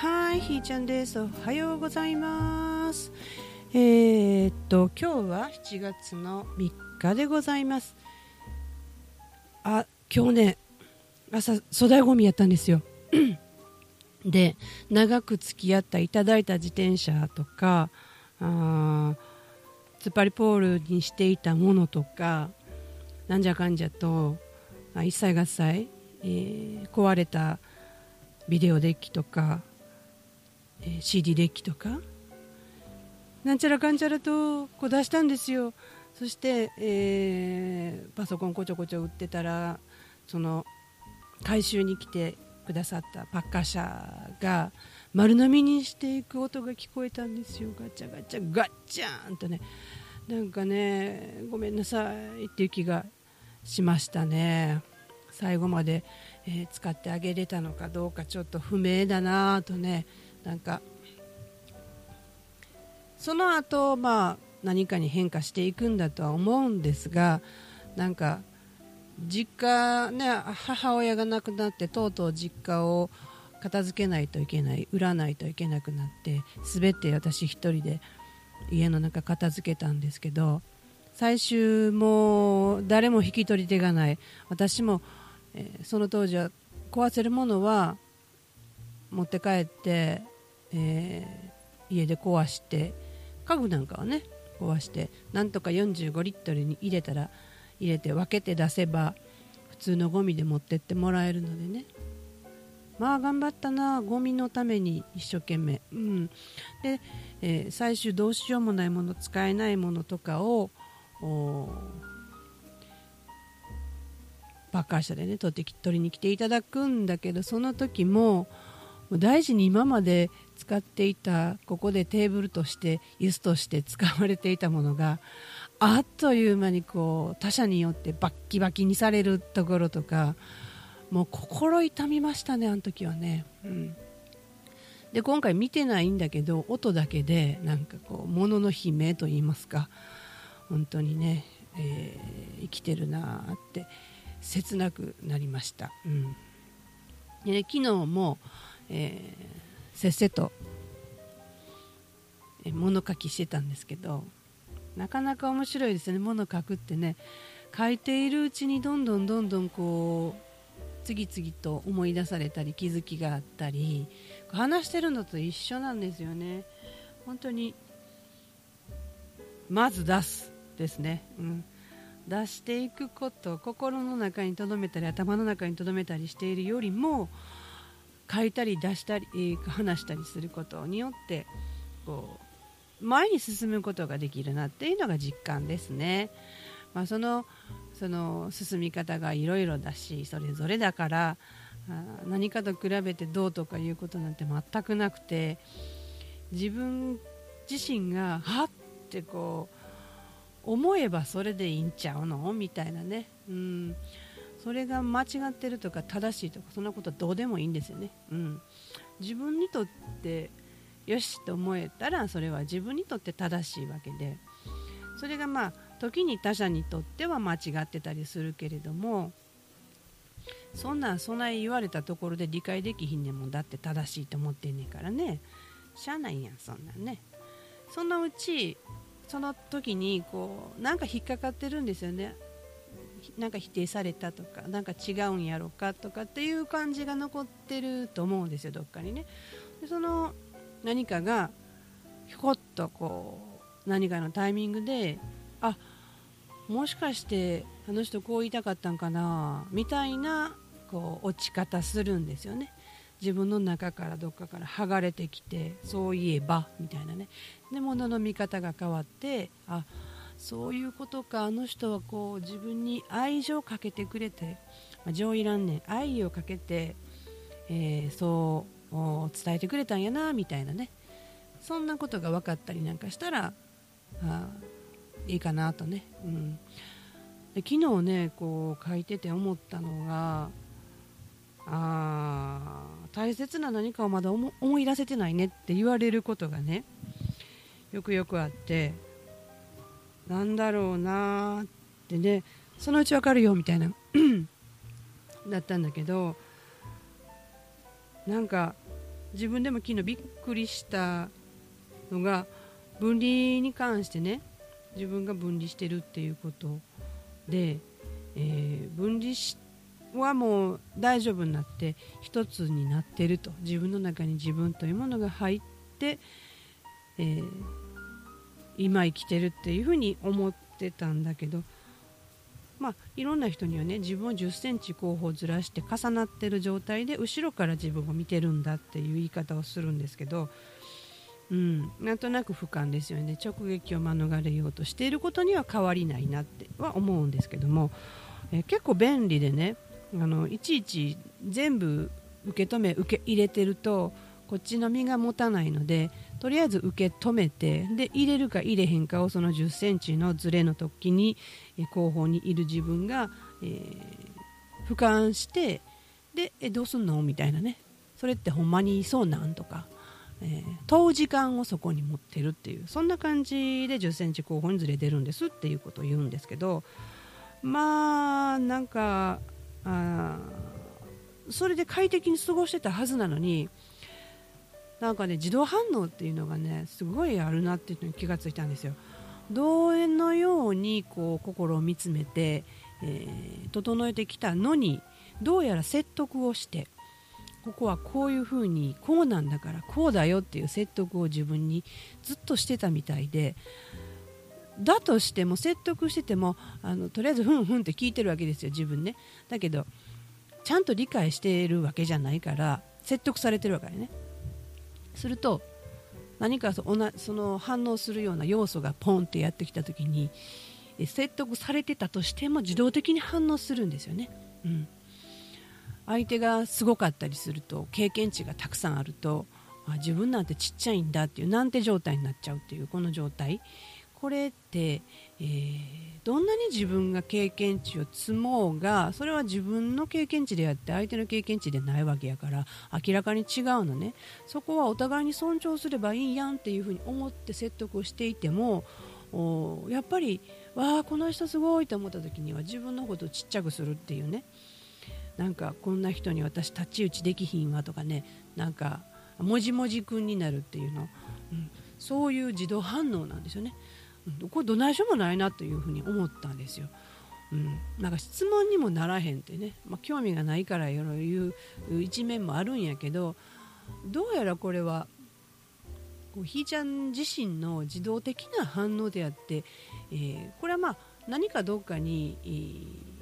はいひーちゃんです。おはようございます。えー、っと今日は7月の3日でございます。あ今日ね朝粗大ごみやったんですよ。で長く付き合ったいただいた自転車とかあ突っ張りポールにしていたものとかなんじゃかんじゃと一切合切、えー、壊れたビデオデッキとか、えー、CD デッキとか。なんちゃらかんちゃらとこう出したんですよ。そして、えー、パソコンこちょこちょ売ってたらその回収に来てくださったパッカー車が丸飲みにしていく音が聞こえたんですよ。ガチャガチャガッチャンとね。なんかねごめんなさいっていう気がしましたね。最後まで、えー、使ってあげれたのかどうかちょっと不明だなとね。なんかその後まあ何かに変化していくんだとは思うんですがなんか実家ね母親が亡くなってとうとう実家を片付けないといけない売らないといけなくなって全て私一人で家の中片付けたんですけど最終もう誰も引き取り手がない。私も、え、その当時は壊せるものは持って帰って、えー、家で壊して家具なんかはね壊してなんとか45リットルに入れたら入れて分けて出せば普通のゴミで持ってってもらえるのでね。まあ頑張ったなゴミのために一生懸命、うん。でえー、最終どうしようもないもの使えないものとかをバッカー車でね取って取りに来ていただくんだけどその時も大事に今まで使っていたここでテーブルとして椅子として使われていたものがあっという間にこう他者によってバッキバキにされるところとかもう心痛みましたねあの時はね、うん、で今回見てないんだけど音だけでなんかこう物の悲鳴と言いますか本当にね、えー、生きてるなって切なくなりました、うん、で、昨日も、えー、せっせと、物書きしてたんですけどなかなか面白いですね。物書くってね。書いているうちにどんどんどんどんこう次々と思い出されたり気づきがあったり話してるのと一緒なんですよね。本当にまず出すですね、うん、出していくこと心の中に留めたり頭の中に留めたりしているよりも書いたり出したり話したりすることによってこう前に進むことができるなっていうのが実感ですね。まあ、そのその進み方がいろいろだしそれぞれだから何かと比べてどうとかいうことなんて全くなくて自分自身がはってこう思えばそれでいいんちゃうの？みたいなね、うん、それが間違ってるとか正しいとかそんなことはどうでもいいんですよね、うん、自分にとってよしと思えたらそれは自分にとって正しいわけで。それがまあ時に他者にとっては間違ってたりするけれどもそんなんそんな言われたところで理解できひんねんもんだって正しいと思ってんねんからね。しゃあないやんそんなんね。そのうちその時にこうなんか引っかかってるんですよね。なんか否定されたとかなんか違うんやろかとかっていう感じが残ってると思うんですよどっかにね。でその何かがひょこっとこう何かのタイミングであもしかしてあの人こう言いたかったんかなみたいなこう落ち方するんですよね。自分の中からどっかから剥がれてきてそういえばみたいなね。で物の見方が変わってあそういうことか。あの人はこう自分に愛情をかけてくれて、まあ、情いらんね愛をかけて、えー、そう伝えてくれたんやなみたいなね。そんなことが分かったりなんかしたらあいいかなとね、うん、で昨日ねこう書いてて思ったのがあ大切な何かをまだ思い出せてないねって言われることがねよくよくあって。なんだろうなってねそのうちわかるよみたいな だったんだけどなんか自分でも昨日びっくりしたのが分離に関してね自分が分離してるっていうことで、えー、分離はもう大丈夫になって一つになってると。自分の中に自分というものが入って、えー、今生きてるっていうふうに思ってたんだけどまあ、いろんな人にはね自分を1 0センチ後方ずらして重なってる状態で後ろから自分を見てるんだっていう言い方をするんですけど、うん、なんとなく俯瞰ですよね。直撃を免れようとしていることには変わりないなっては思うんですけども、え結構便利でねあのいちいち全部受け止め受け入れてるとこっちの身が持たないのでとりあえず受け止めてで入れるか入れへんかをその1 0センチのズレの時に、後方にいる自分が、えー、俯瞰してでえどうすんのみたいなね。それってほんまにそうなんとか、えー、問う時間をそこに持ってるっていう。そんな感じで1 0センチ後方にずれてるんですっていうことを言うんですけどまあなんかあそれで快適に過ごしてたはずなのになんかね自動反応っていうのがねすごいあるなっていうのに気がついたんですよ。同園のようにこう心を見つめて、えー、整えてきたのにどうやら説得をしてここはこういうふうにこうなんだからこうだよっていう説得を自分にずっとしてたみたいでだとしても説得しててもあのとりあえずふんふんって聞いてるわけですよ自分ね。だけどちゃんと理解しているわけじゃないから説得されてるわけね。すると何かその反応するような要素がポンってやってきた時に説得されてたとしても自動的に反応するんですよね、うん、相手がすごかったりすると経験値がたくさんあるとあ自分なんてちっちゃいんだっていうなんて状態になっちゃうっていうこの状態。これって、えー、どんなに自分が経験値を積もうがそれは自分の経験値であって相手の経験値でないわけやから明らかに違うのね。そこはお互いに尊重すればいいやんっていうふうに思って説得をしていてもやっぱりわあこの人すごいと思った時には自分のことをちっちゃくするっていうね。なんかこんな人に私太刀打ちできひんわとかね。なんかもじもじくんになるっていうの、うん、そういう自動反応なんですよね。これどないしようもないなというふうに思ったんですよ。うん、なんか質問にもならへんってね、まあ、興味がないからいう一面もあるんやけどどうやらこれはこうひーちゃん自身の自動的な反応であって、えー、これはまあ何かどっかに、えー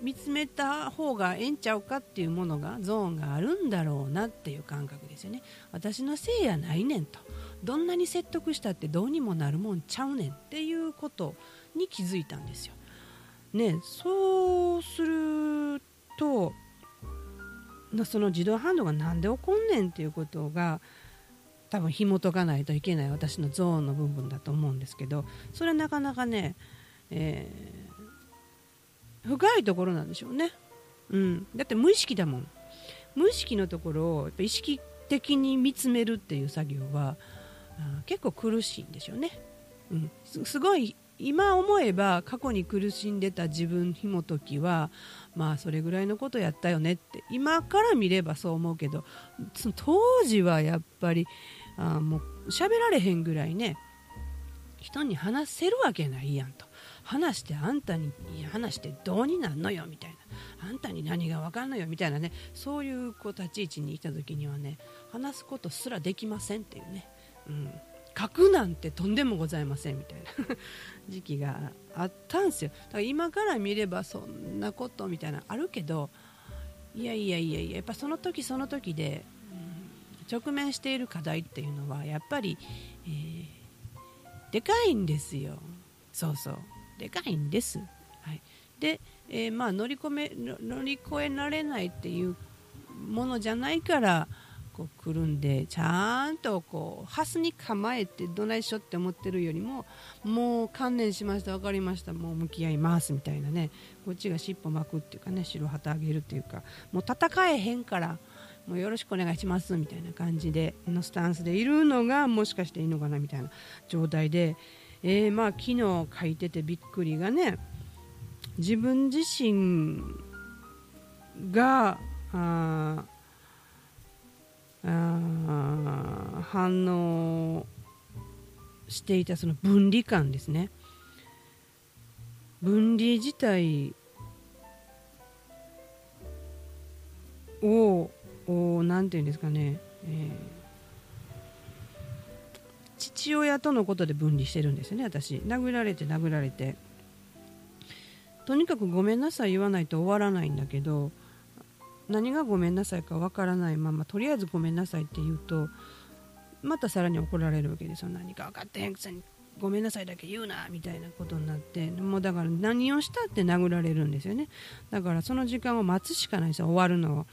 見つめた方がええんちゃうかっていうものがゾーンがあるんだろうなっていう感覚ですよね。私のせいやないねんと。どんなに説得したってどうにもなるもんちゃうねんっていうことに気づいたんですよ。ね、そうするとその自動反応が何で起こんねんっていうことが多分紐解かないといけない私のゾーンの部分だと思うんですけどそれはなかなかね、えー、深いところなんでしょうね、うん、だって無意識だもん。無意識のところをやっぱ意識的に見つめるっていう作業は結構苦しいんでしょうね、うん、すごい今思えば過去に苦しんでた自分ひもときはまあそれぐらいのことやったよねって今から見ればそう思うけど当時はやっぱりあもう喋られへんぐらいね人に話せるわけないやんと。話してあんたに話してどうになんのよみたいな。あんたに何が分かんのよみたいなねそういうこう立ち位置にいた時にはね話すことすらできませんっていうね。うん、書くなんてとんでもございませんみたいな。時期があったんですよ。だから今から見ればそんなことみたいなあるけどいやいやいやいややっぱその時その時で、うん、直面している課題っていうのはやっぱり、えー、でかいんですよ。そうそう。でかいんです、はい、で、えー、まあ乗り込め乗り越えられないっていうものじゃないからこうくるんでちゃんとこうハスに構えてどないしょって思ってるよりももう観念しました分かりましたもう向き合いますみたいなね。こっちが尻尾巻くっていうかね白旗あげるっていうかもう戦えへんからもうよろしくお願いしますみたいな感じでのスタンスでいるのがもしかしていいのかなみたいな状態で、えー、まあ昨日書いててびっくりがね自分自身があ反応していたその分離感ですね。分離自体を何て言うんですかね、えー、父親とのことで分離してるんですよね私。殴られて殴られて。とにかくごめんなさい言わないと終わらないんだけど何がごめんなさいかわからないままとりあえずごめんなさいって言うとまたさらに怒られるわけですよ。何か分かってへんくせにごめんなさいだけ言うなみたいなことになってもうだから何をしたって殴られるんですよね。だからその時間を待つしかないですよ終わるのを。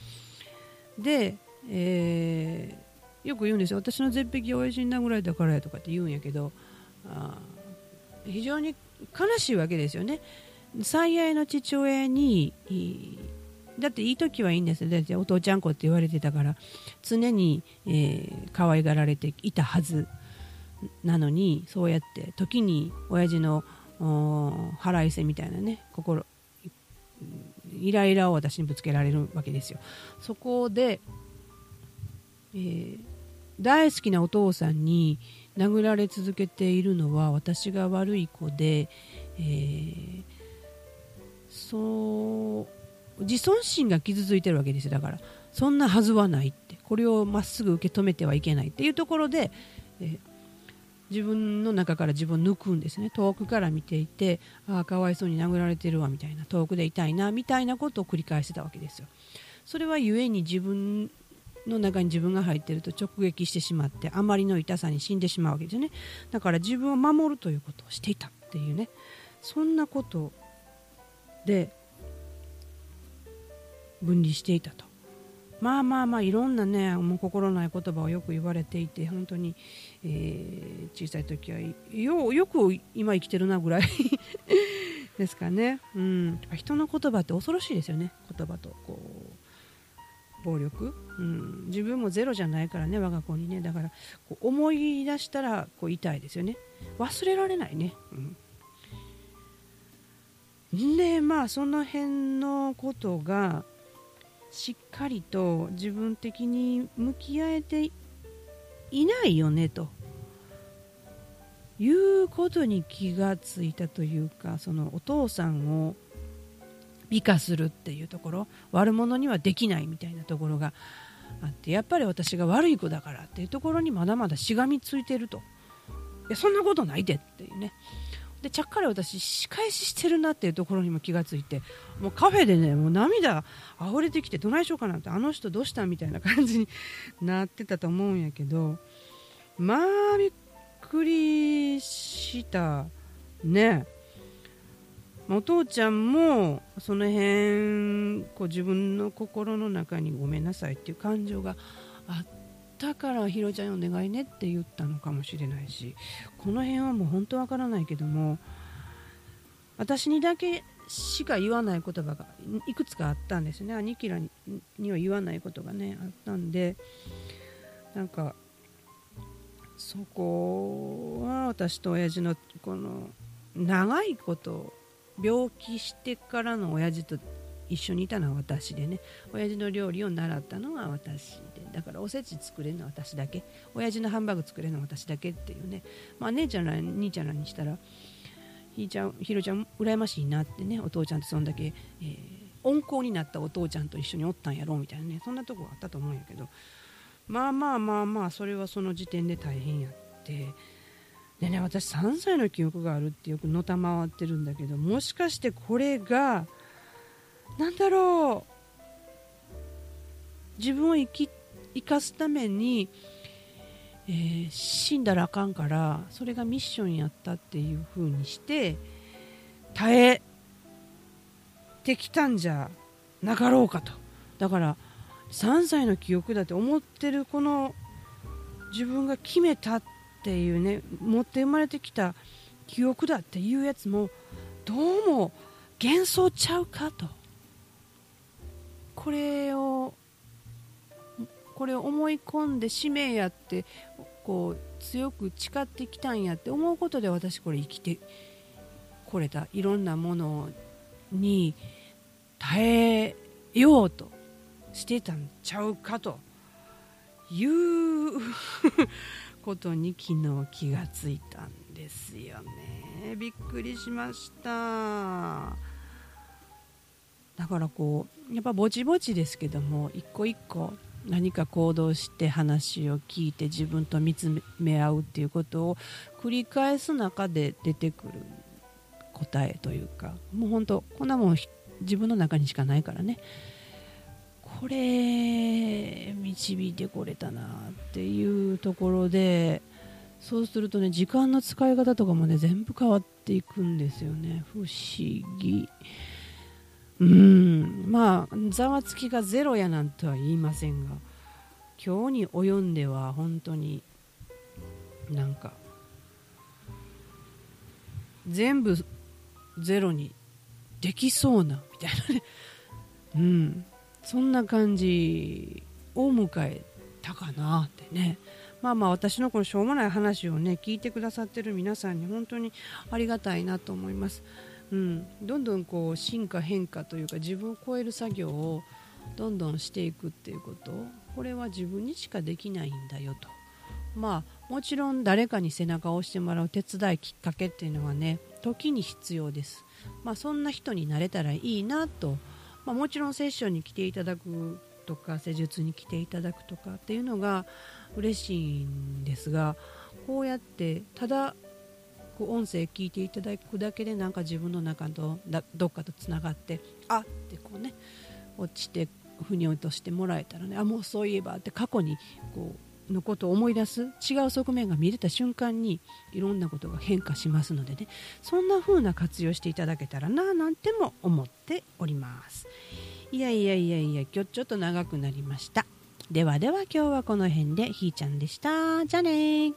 で、えー、よく言うんですよ。私の絶壁親父に殴られたからやとかって言うんやけどあ非常に悲しいわけですよね。最愛の父親にだっていい時はいいんですだってお父ちゃん子って言われてたから。常に、えー、可愛がられていたはずなのにそうやって時に親父の腹いせみたいなね心イライラを私にぶつけられるわけですよ。そこで、えー、大好きなお父さんに殴られ続けているのは私が悪い子で、えー、そう自尊心が傷ついてるわけですよ。だからそんなはずはないって。これをまっすぐ受け止めてはいけないっていうところで、え自分の中から自分を抜くんですね。遠くから見ていてああかわいそうに殴られてるわみたいな。遠くで痛いなみたいなことを繰り返してたわけですよ。それは故に自分の中に自分が入ってると直撃してしまってあまりの痛さに死んでしまうわけですよね。だから自分を守るということをしていたっていうね。そんなことで分離していたと。まあまあまあいろんなねもう心ない言葉をよく言われていて本当に、えー、小さい時はよよく今生きてるなぐらい ですかね、うん、人の言葉って恐ろしいですよね。言葉とこう暴力、うん、自分もゼロじゃないからね我が子にね。だからこう思い出したらこう痛いですよね。忘れられないね、うん、でまあその辺のことがしっかりと自分的に向き合えていないよねと。いうことに気がついたというかそのお父さんを美化するっていうところ悪者にはできないみたいなところがあってやっぱり私が悪い子だからっていうところにまだまだしがみついてると。いやそんなことないでっていうね。でちゃっかり私仕返ししてるなっていうところにも気がついてもうカフェでねもう涙溢れてきてどないしようかなってあの人どうしたみたいな感じになってたと思うんやけどまあびっくりしたね。お父ちゃんもその辺こう自分の心の中にごめんなさいっていう感情があってだからひろちゃんお願いねって言ったのかもしれないしこの辺はもう本当わからないけども私にだけしか言わない言葉がいくつかあったんですね。兄貴らには言わないことがねあったんでなんかそこは私と親父のこの長いこと病気してからの親父と一緒にいたのは私でね。親父の料理を習ったのは私。だからおせち作れるのは私だけ。親父のハンバーグ作れるのは私だけっていうね、まあ、姉ちゃんら兄ちゃんらにしたらひいちゃんひろちゃん羨ましいなってねお父ちゃんってそんだけ、えー、温厚になったお父ちゃんと一緒におったんやろうみたいなね。そんなとこがあったと思うんやけど。まあまあまあまあそれはその時点で大変やって。でね私3歳の記憶があるってよくのたまわってるんだけどもしかしてこれがなんだろう。自分を生き生かすために、えー、死んだらあかんからそれがミッションやったっていう風にして耐えてきたんじゃなかろうかとだから3歳の記憶だって思ってるこの自分が決めたっていうね持って生まれてきた記憶だっていうやつもどうも幻想ちゃうかと。これをこれを思い込んで使命やってこう強く誓ってきたんやって思うことで私これ生きてこれたいろんなものに耐えようとしてたんちゃうかということに昨日気がついたんですよね。びっくりしました。だからこうやっぱぼちぼちですけども一個一個何か行動して話を聞いて自分と見つめ合うっていうことを繰り返す中で出てくる答えというかもう本当こんなもん自分の中にしかないからね。これ導いてこれたなっていうところでそうするとね時間の使い方とかもね全部変わっていくんですよね。不思議。うん。まあざわつきがゼロやなんとは言いませんが今日に及んでは本当になんか全部ゼロにできそうなみたいなね。うん。そんな感じを迎えたかなってね。まあまあ私のこのしょうもない話をね聞いてくださってる皆さんに本当にありがたいなと思います、うん、どんどんこう進化変化というか自分を超える作業をどんどんしていくっていうことこれは自分にしかできないんだよと。まあもちろん誰かに背中を押してもらう手伝いきっかけっていうのはね時に必要です。まあそんな人になれたらいいなと。まあ、もちろんセッションに来ていただくとか施術に来ていただくとかっていうのが嬉しいんですがこうやってただこう音声聞いていただくだけでなんか自分の中とどっかとつながってあってこうね落ちて腑に落としてもらえたらねあもうそういえばって過去にこうのことを思い出す違う側面が見れた瞬間にいろんなことが変化しますのでねそんな風な活用していただけたらななんても思っております。いやいやいやいや今日ちょっと長くなりました。ではでは今日はこの辺でひーちゃんでした。じゃあね